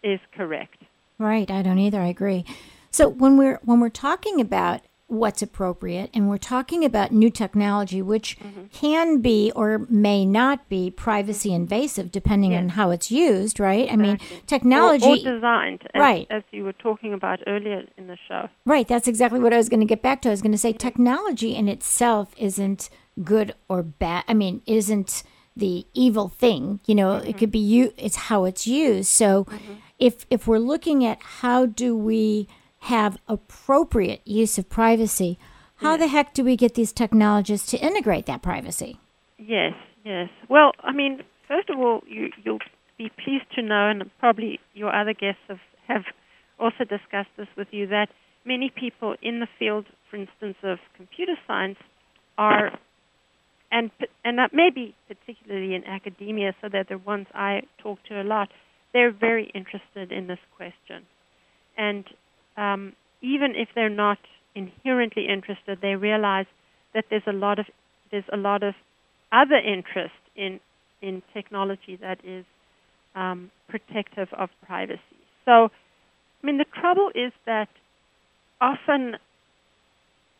is correct. Right, I don't either. I agree. So when we're when we're talking about what's appropriate and we're talking about new technology which mm-hmm. can be or may not be privacy invasive depending yes. on how it's used right exactly. i mean technology or, or designed as, right as you were talking about earlier in the show right that's exactly what i was going to get back to i was going to say technology in itself isn't good or bad i mean isn't the evil thing you know mm-hmm. it could be you it's how it's used so mm-hmm. if if we're looking at how do we have appropriate use of privacy, how yes. the heck do we get these technologies to integrate that privacy? Yes, yes. Well, I mean, first of all, you, you'll be pleased to know, and probably your other guests have, have also discussed this with you, that many people in the field, for instance, of computer science, are, and and maybe particularly in academia, so they're the ones I talk to a lot. They're very interested in this question, and um, even if they're not inherently interested, they realize that there's a lot of there's a lot of other interest in in technology that is um, protective of privacy. So, I mean, the trouble is that often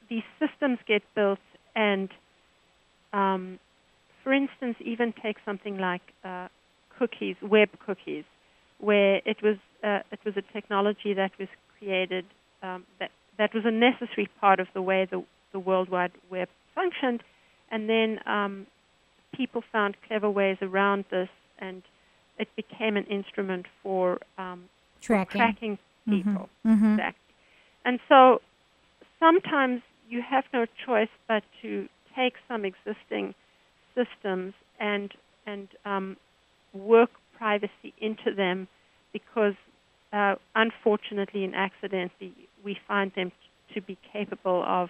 these systems get built, and um, for instance, even take something like uh, cookies, web cookies, where it was uh, it was a technology that was created um, that that was a necessary part of the way the the World Wide Web functioned, and then um, people found clever ways around this, and it became an instrument for, um, tracking. For tracking mm-hmm. people. Mm-hmm. Exactly. And so sometimes you have no choice but to take some existing systems and and um, work privacy into them because uh, unfortunately and accidentally, we find them to be capable of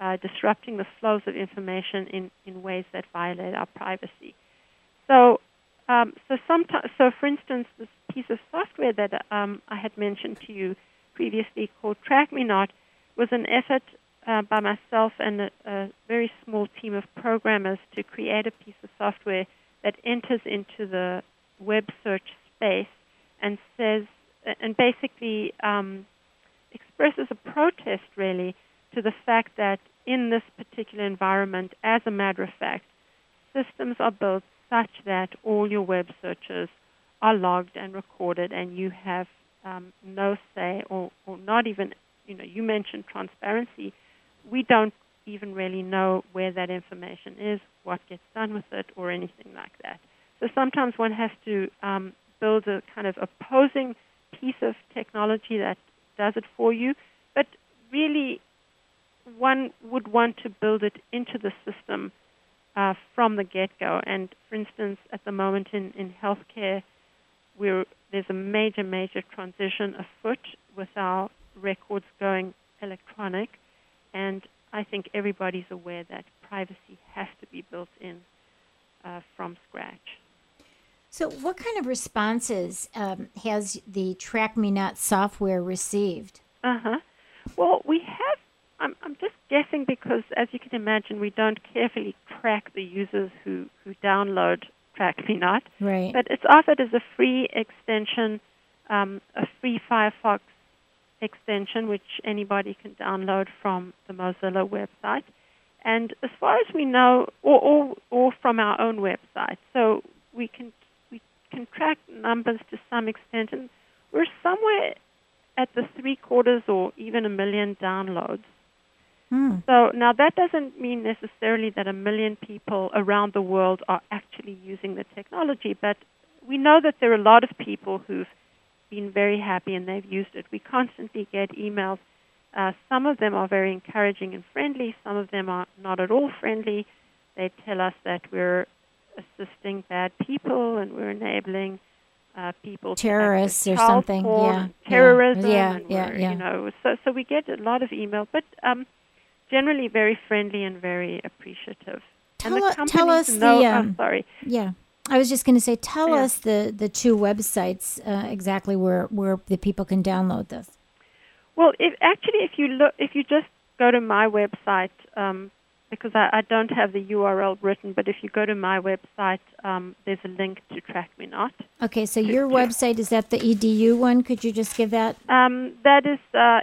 uh, disrupting the flows of information in, in ways that violate our privacy. So, um, so sometimes, so for instance, this piece of software that um, I had mentioned to you previously called Track Me Not was an effort uh, by myself and a, a very small team of programmers to create a piece of software that enters into the web search space and says and basically um, expresses a protest, really, to the fact that in this particular environment, as a matter of fact, systems are built such that all your web searches are logged and recorded, and you have um, no say, or, or not even, you know, you mentioned transparency. We don't even really know where that information is, what gets done with it, or anything like that. So sometimes one has to um, build a kind of opposing piece of technology that does it for you, but really one would want to build it into the system uh, from the get-go. And for instance, at the moment in, in healthcare, we're, there's a major, major transition afoot with our records going electronic. And I think everybody's aware that privacy has to be built in uh, from scratch. So, what kind of responses um, has the Track Me Not software received? Uh huh. Well, we have. I'm, I'm just guessing because, as you can imagine, we don't carefully track the users who, who download Track Me Not. Right. But it's offered as a free extension, um, a free Firefox extension, which anybody can download from the Mozilla website. And as far as we know, or, or, or from our own website, so we can we can track numbers to some extent, and we're somewhere at the three quarters or even a million downloads. Hmm. So now that doesn't mean necessarily that a million people around the world are actually using the technology, but we know that there are a lot of people who've been very happy and they've used it. We constantly get emails. Uh, some of them are very encouraging and friendly. Some of them are not at all friendly. They tell us that we're assisting bad people and we're enabling uh, people terrorists or something. Yeah, terrorism. Yeah, yeah, yeah. You know, so so we get a lot of email, but um, generally very friendly and very appreciative. Tell, and the tell us know, the. Um, sorry. Yeah. I was just going to say, tell yeah. us the, the two websites uh, exactly where, where the people can download this. Well, if actually, if you look, if you just go to my website, um, because I, I, don't have the URL written, but if you go to my website, um, there's a link to Track Me Not. Okay, so your website is that the edu one? Could you just give that? Um, that is uh,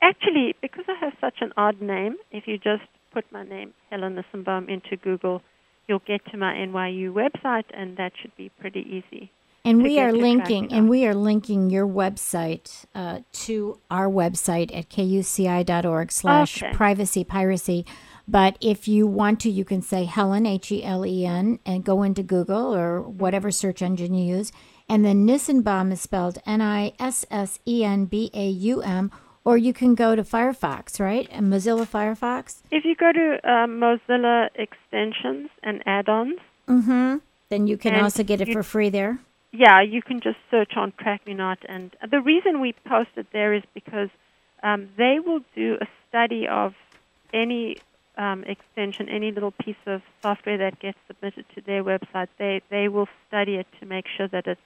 actually because I have such an odd name. If you just put my name, Helen Nissenbaum, into Google, you'll get to my NYU website, and that should be pretty easy. And we are linking, and we are linking your website uh, to our website at kuci.org/slash privacy piracy. But if you want to, you can say Helen, H E L E N, and go into Google or whatever search engine you use. And then Nissenbaum is spelled N I S S E N B A U M. Or you can go to Firefox, right? And Mozilla Firefox. If you go to uh, Mozilla extensions and add-ons, mm-hmm. then you can also get it for free there. Yeah, you can just search on Track Me Not, and the reason we post it there is because um, they will do a study of any um, extension, any little piece of software that gets submitted to their website, they they will study it to make sure that it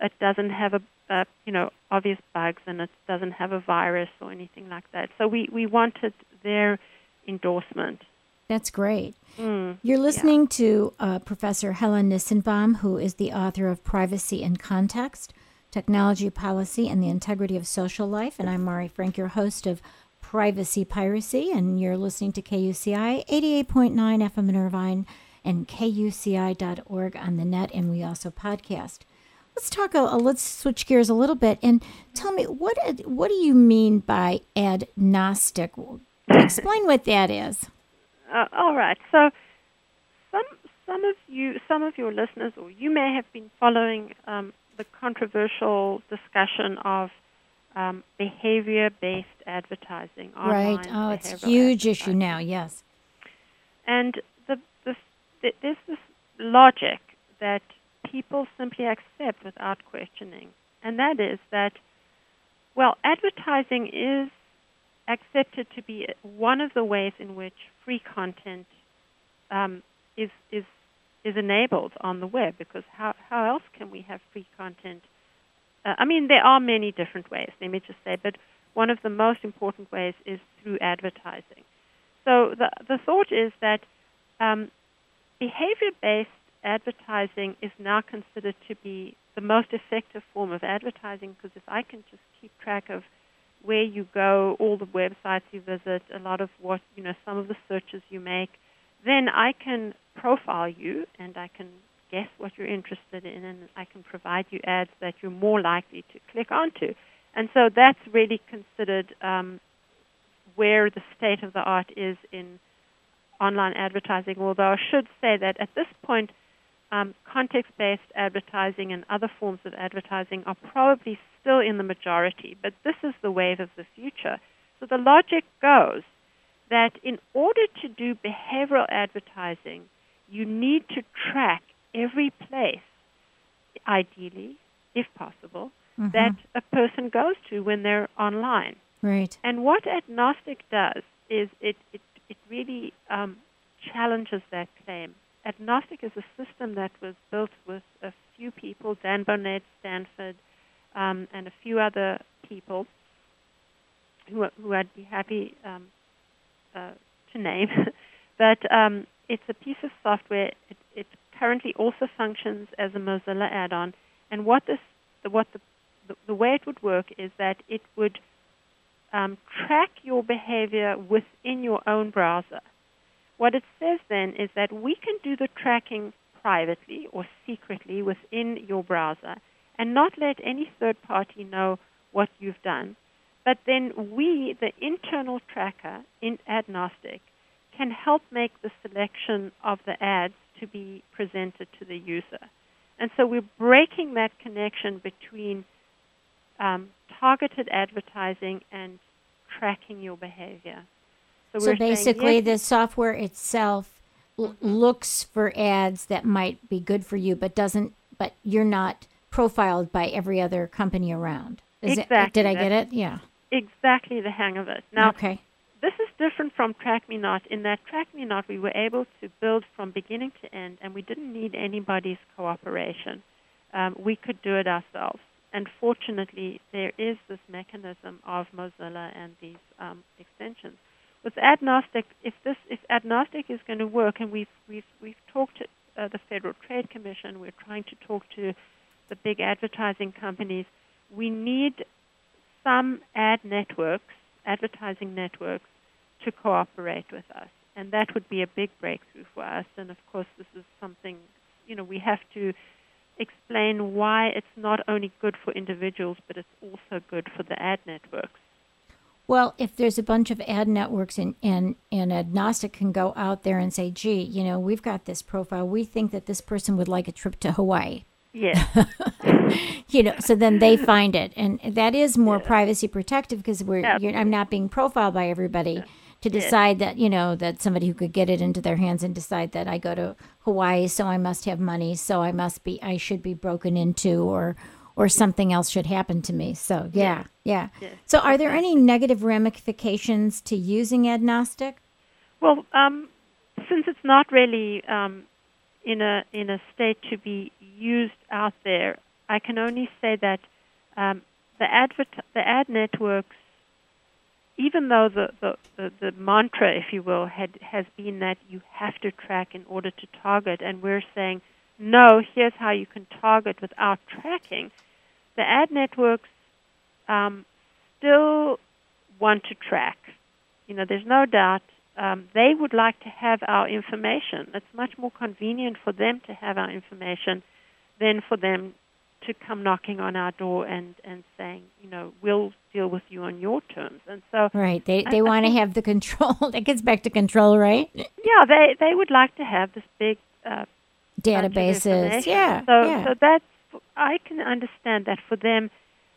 it doesn't have a, a you know obvious bugs and it doesn't have a virus or anything like that. So we we wanted their endorsement. That's great. Mm, You're listening yeah. to uh, Professor Helen Nissenbaum, who is the author of Privacy in Context, Technology Policy, and the Integrity of Social Life. And I'm Mari Frank, your host of Privacy Piracy, and you're listening to KUCI 88.9 FM in Irvine and KUCI.org on the net, and we also podcast. Let's talk. A, let's switch gears a little bit and tell me what what do you mean by Adnostic? Explain what that is. Uh, all right. So some some of you, some of your listeners, or you may have been following um, the controversial discussion of um, behavior-based advertising. Right. Oh, it's a huge issue now. Yes. And the, the, the, there's this logic that people simply accept without questioning, and that is that, well, advertising is accepted to be one of the ways in which free content um, is is is enabled on the web. Because how how else can we have free content uh, I mean, there are many different ways, let me just say, but one of the most important ways is through advertising. So the, the thought is that um, behavior based advertising is now considered to be the most effective form of advertising because if I can just keep track of where you go, all the websites you visit, a lot of what, you know, some of the searches you make, then I can profile you and I can guess what you're interested in, and I can provide you ads that you're more likely to click onto. And so that's really considered um, where the state of the art is in online advertising. Although I should say that at this point, um, context based advertising and other forms of advertising are probably still in the majority, but this is the wave of the future. So the logic goes that in order to do behavioral advertising, you need to track every place, ideally, if possible, mm-hmm. that a person goes to when they're online. Right. And what Adnostic does is it, it, it really um, challenges that claim. Adnostic is a system that was built with a few people, Dan Boneh, Stanford, um, and a few other people who, who I'd be happy um, uh, to name. but um, it's a piece of software. It, it currently also functions as a Mozilla add-on. And what this, the, what the, the, the way it would work is that it would um, track your behavior within your own browser. What it says then is that we can do the tracking privately or secretly within your browser and not let any third party know what you've done. But then we, the internal tracker in Adnostic, can help make the selection of the ads to be presented to the user. And so we're breaking that connection between um, targeted advertising and tracking your behavior. So, so basically, saying, yes, the software itself l- looks for ads that might be good for you, but doesn't. But you're not profiled by every other company around. Is exactly. It, did I get it? Yeah. Exactly the hang of it. Now, okay this is different from Track Me Not in that Track Me Not we were able to build from beginning to end and we didn't need anybody's cooperation. Um, we could do it ourselves. And fortunately, there is this mechanism of Mozilla and these um, extensions. With Adnostic, if this if Adnostic is going to work, and we've we've we've talked to uh, the Federal Trade Commission, we're trying to talk to the big advertising companies. We need some ad networks, advertising networks, to cooperate with us, and that would be a big breakthrough for us. And of course, this is something you know we have to explain why it's not only good for individuals, but it's also good for the ad networks. Well, if there's a bunch of ad networks and, and, and Adnostic can go out there and say, gee, you know, we've got this profile. We think that this person would like a trip to Hawaii. Yeah. you know, so then they find it. And that is more privacy protective because we're, I'm not being profiled by everybody to decide that, you know, that somebody who could get it into their hands and decide that I go to Hawaii, so I must have money, so I must be, I should be broken into or, or something else should happen to me. So, yeah, yeah. yeah. So, are there any negative ramifications to using Adnostic? Well, um, since it's not really um, in a in a state to be used out there, I can only say that um, the advert the ad networks, even though the, the, the, the mantra, if you will, had has been that you have to track in order to target, and we're saying no, here's how you can target without tracking the ad networks um, still want to track. You know, there's no doubt um, they would like to have our information. It's much more convenient for them to have our information than for them to come knocking on our door and, and saying, you know, we'll deal with you on your terms. And so, right, they they want to have the control. that gets back to control, right? Yeah, they they would like to have this big uh, databases. Yeah, so yeah. so that's I can understand that for them.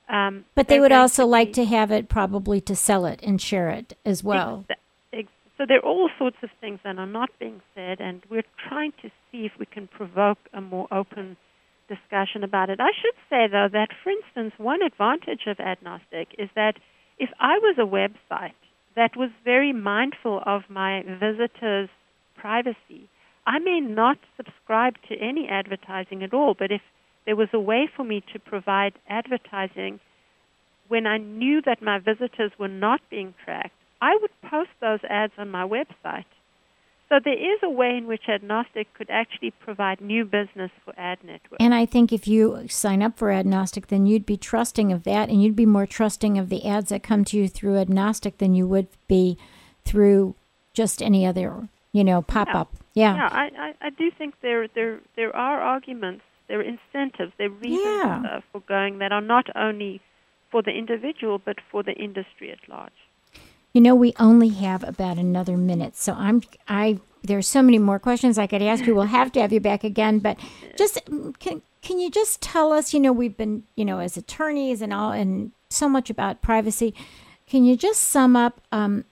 Um, but they would also like to have it probably to sell it and share it as well. Ex- ex- so there are all sorts of things that are not being said, and we're trying to see if we can provoke a more open discussion about it. I should say, though, that for instance, one advantage of Adnostic is that if I was a website that was very mindful of my visitors' privacy, I may not subscribe to any advertising at all. But if there was a way for me to provide advertising when I knew that my visitors were not being tracked. I would post those ads on my website. So there is a way in which Adnostic could actually provide new business for ad networks. And I think if you sign up for Adnostic, then you'd be trusting of that, and you'd be more trusting of the ads that come to you through Adnostic than you would be through just any other, you know, pop up. Yeah, yeah. I, I, I do think there there there are arguments there are incentives, there are reasons yeah. uh, for going that are not only for the individual but for the industry at large. You know, we only have about another minute, so I'm I. There's so many more questions I could ask you. We'll have to have you back again, but just can can you just tell us? You know, we've been you know as attorneys and all and so much about privacy. Can you just sum up um,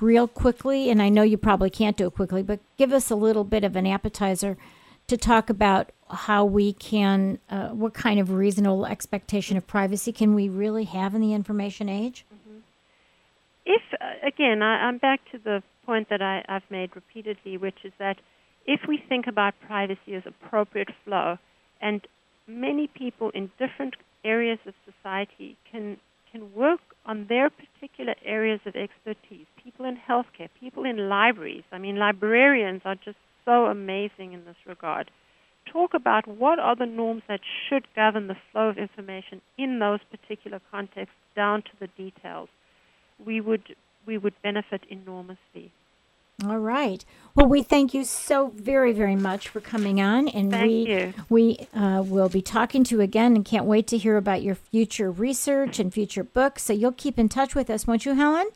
real quickly? And I know you probably can't do it quickly, but give us a little bit of an appetizer to talk about how we can, uh, what kind of reasonable expectation of privacy can we really have in the information age? Mm-hmm. If, uh, again, I, am back to the point that I, I've made repeatedly, which is that if we think about privacy as appropriate flow, and many people in different areas of society can can work on their particular areas of expertise. People in healthcare, people in libraries. I mean, librarians are just so amazing in this regard. Talk about what are the norms that should govern the flow of information in those particular contexts down to the details. We would we would benefit enormously. All right. Well, we thank you so very, very much for coming on, and thank we you. we uh, will be talking to you again, and can't wait to hear about your future research and future books. So you'll keep in touch with us, won't you, Helen?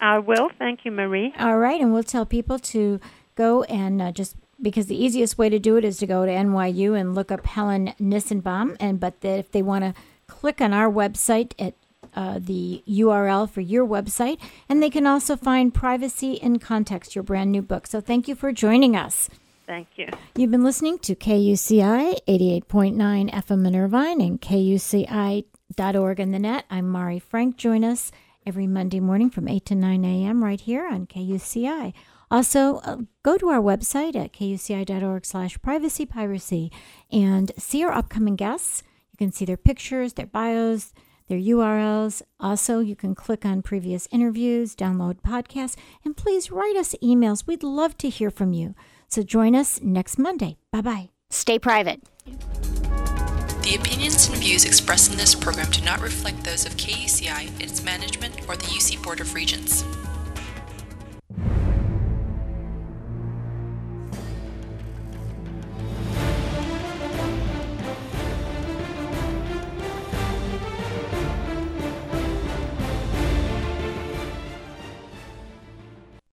I will. Thank you, Marie. All right, and we'll tell people to go and uh, just because the easiest way to do it is to go to NYU and look up Helen Nissenbaum. And but the, if they want to click on our website at uh, the URL for your website, and they can also find Privacy in Context, your brand new book. So thank you for joining us. Thank you. You've been listening to KUCI 88.9 FM in Irvine and KUCI.org in the net. I'm Mari Frank. Join us every Monday morning from 8 to 9 a.m. right here on KUCI. Also, uh, go to our website at kuci.org slash privacy piracy and see our upcoming guests. You can see their pictures, their bios, their URLs. Also, you can click on previous interviews, download podcasts, and please write us emails. We'd love to hear from you. So join us next Monday. Bye bye. Stay private. The opinions and views expressed in this program do not reflect those of KUCI, its management, or the UC Board of Regents.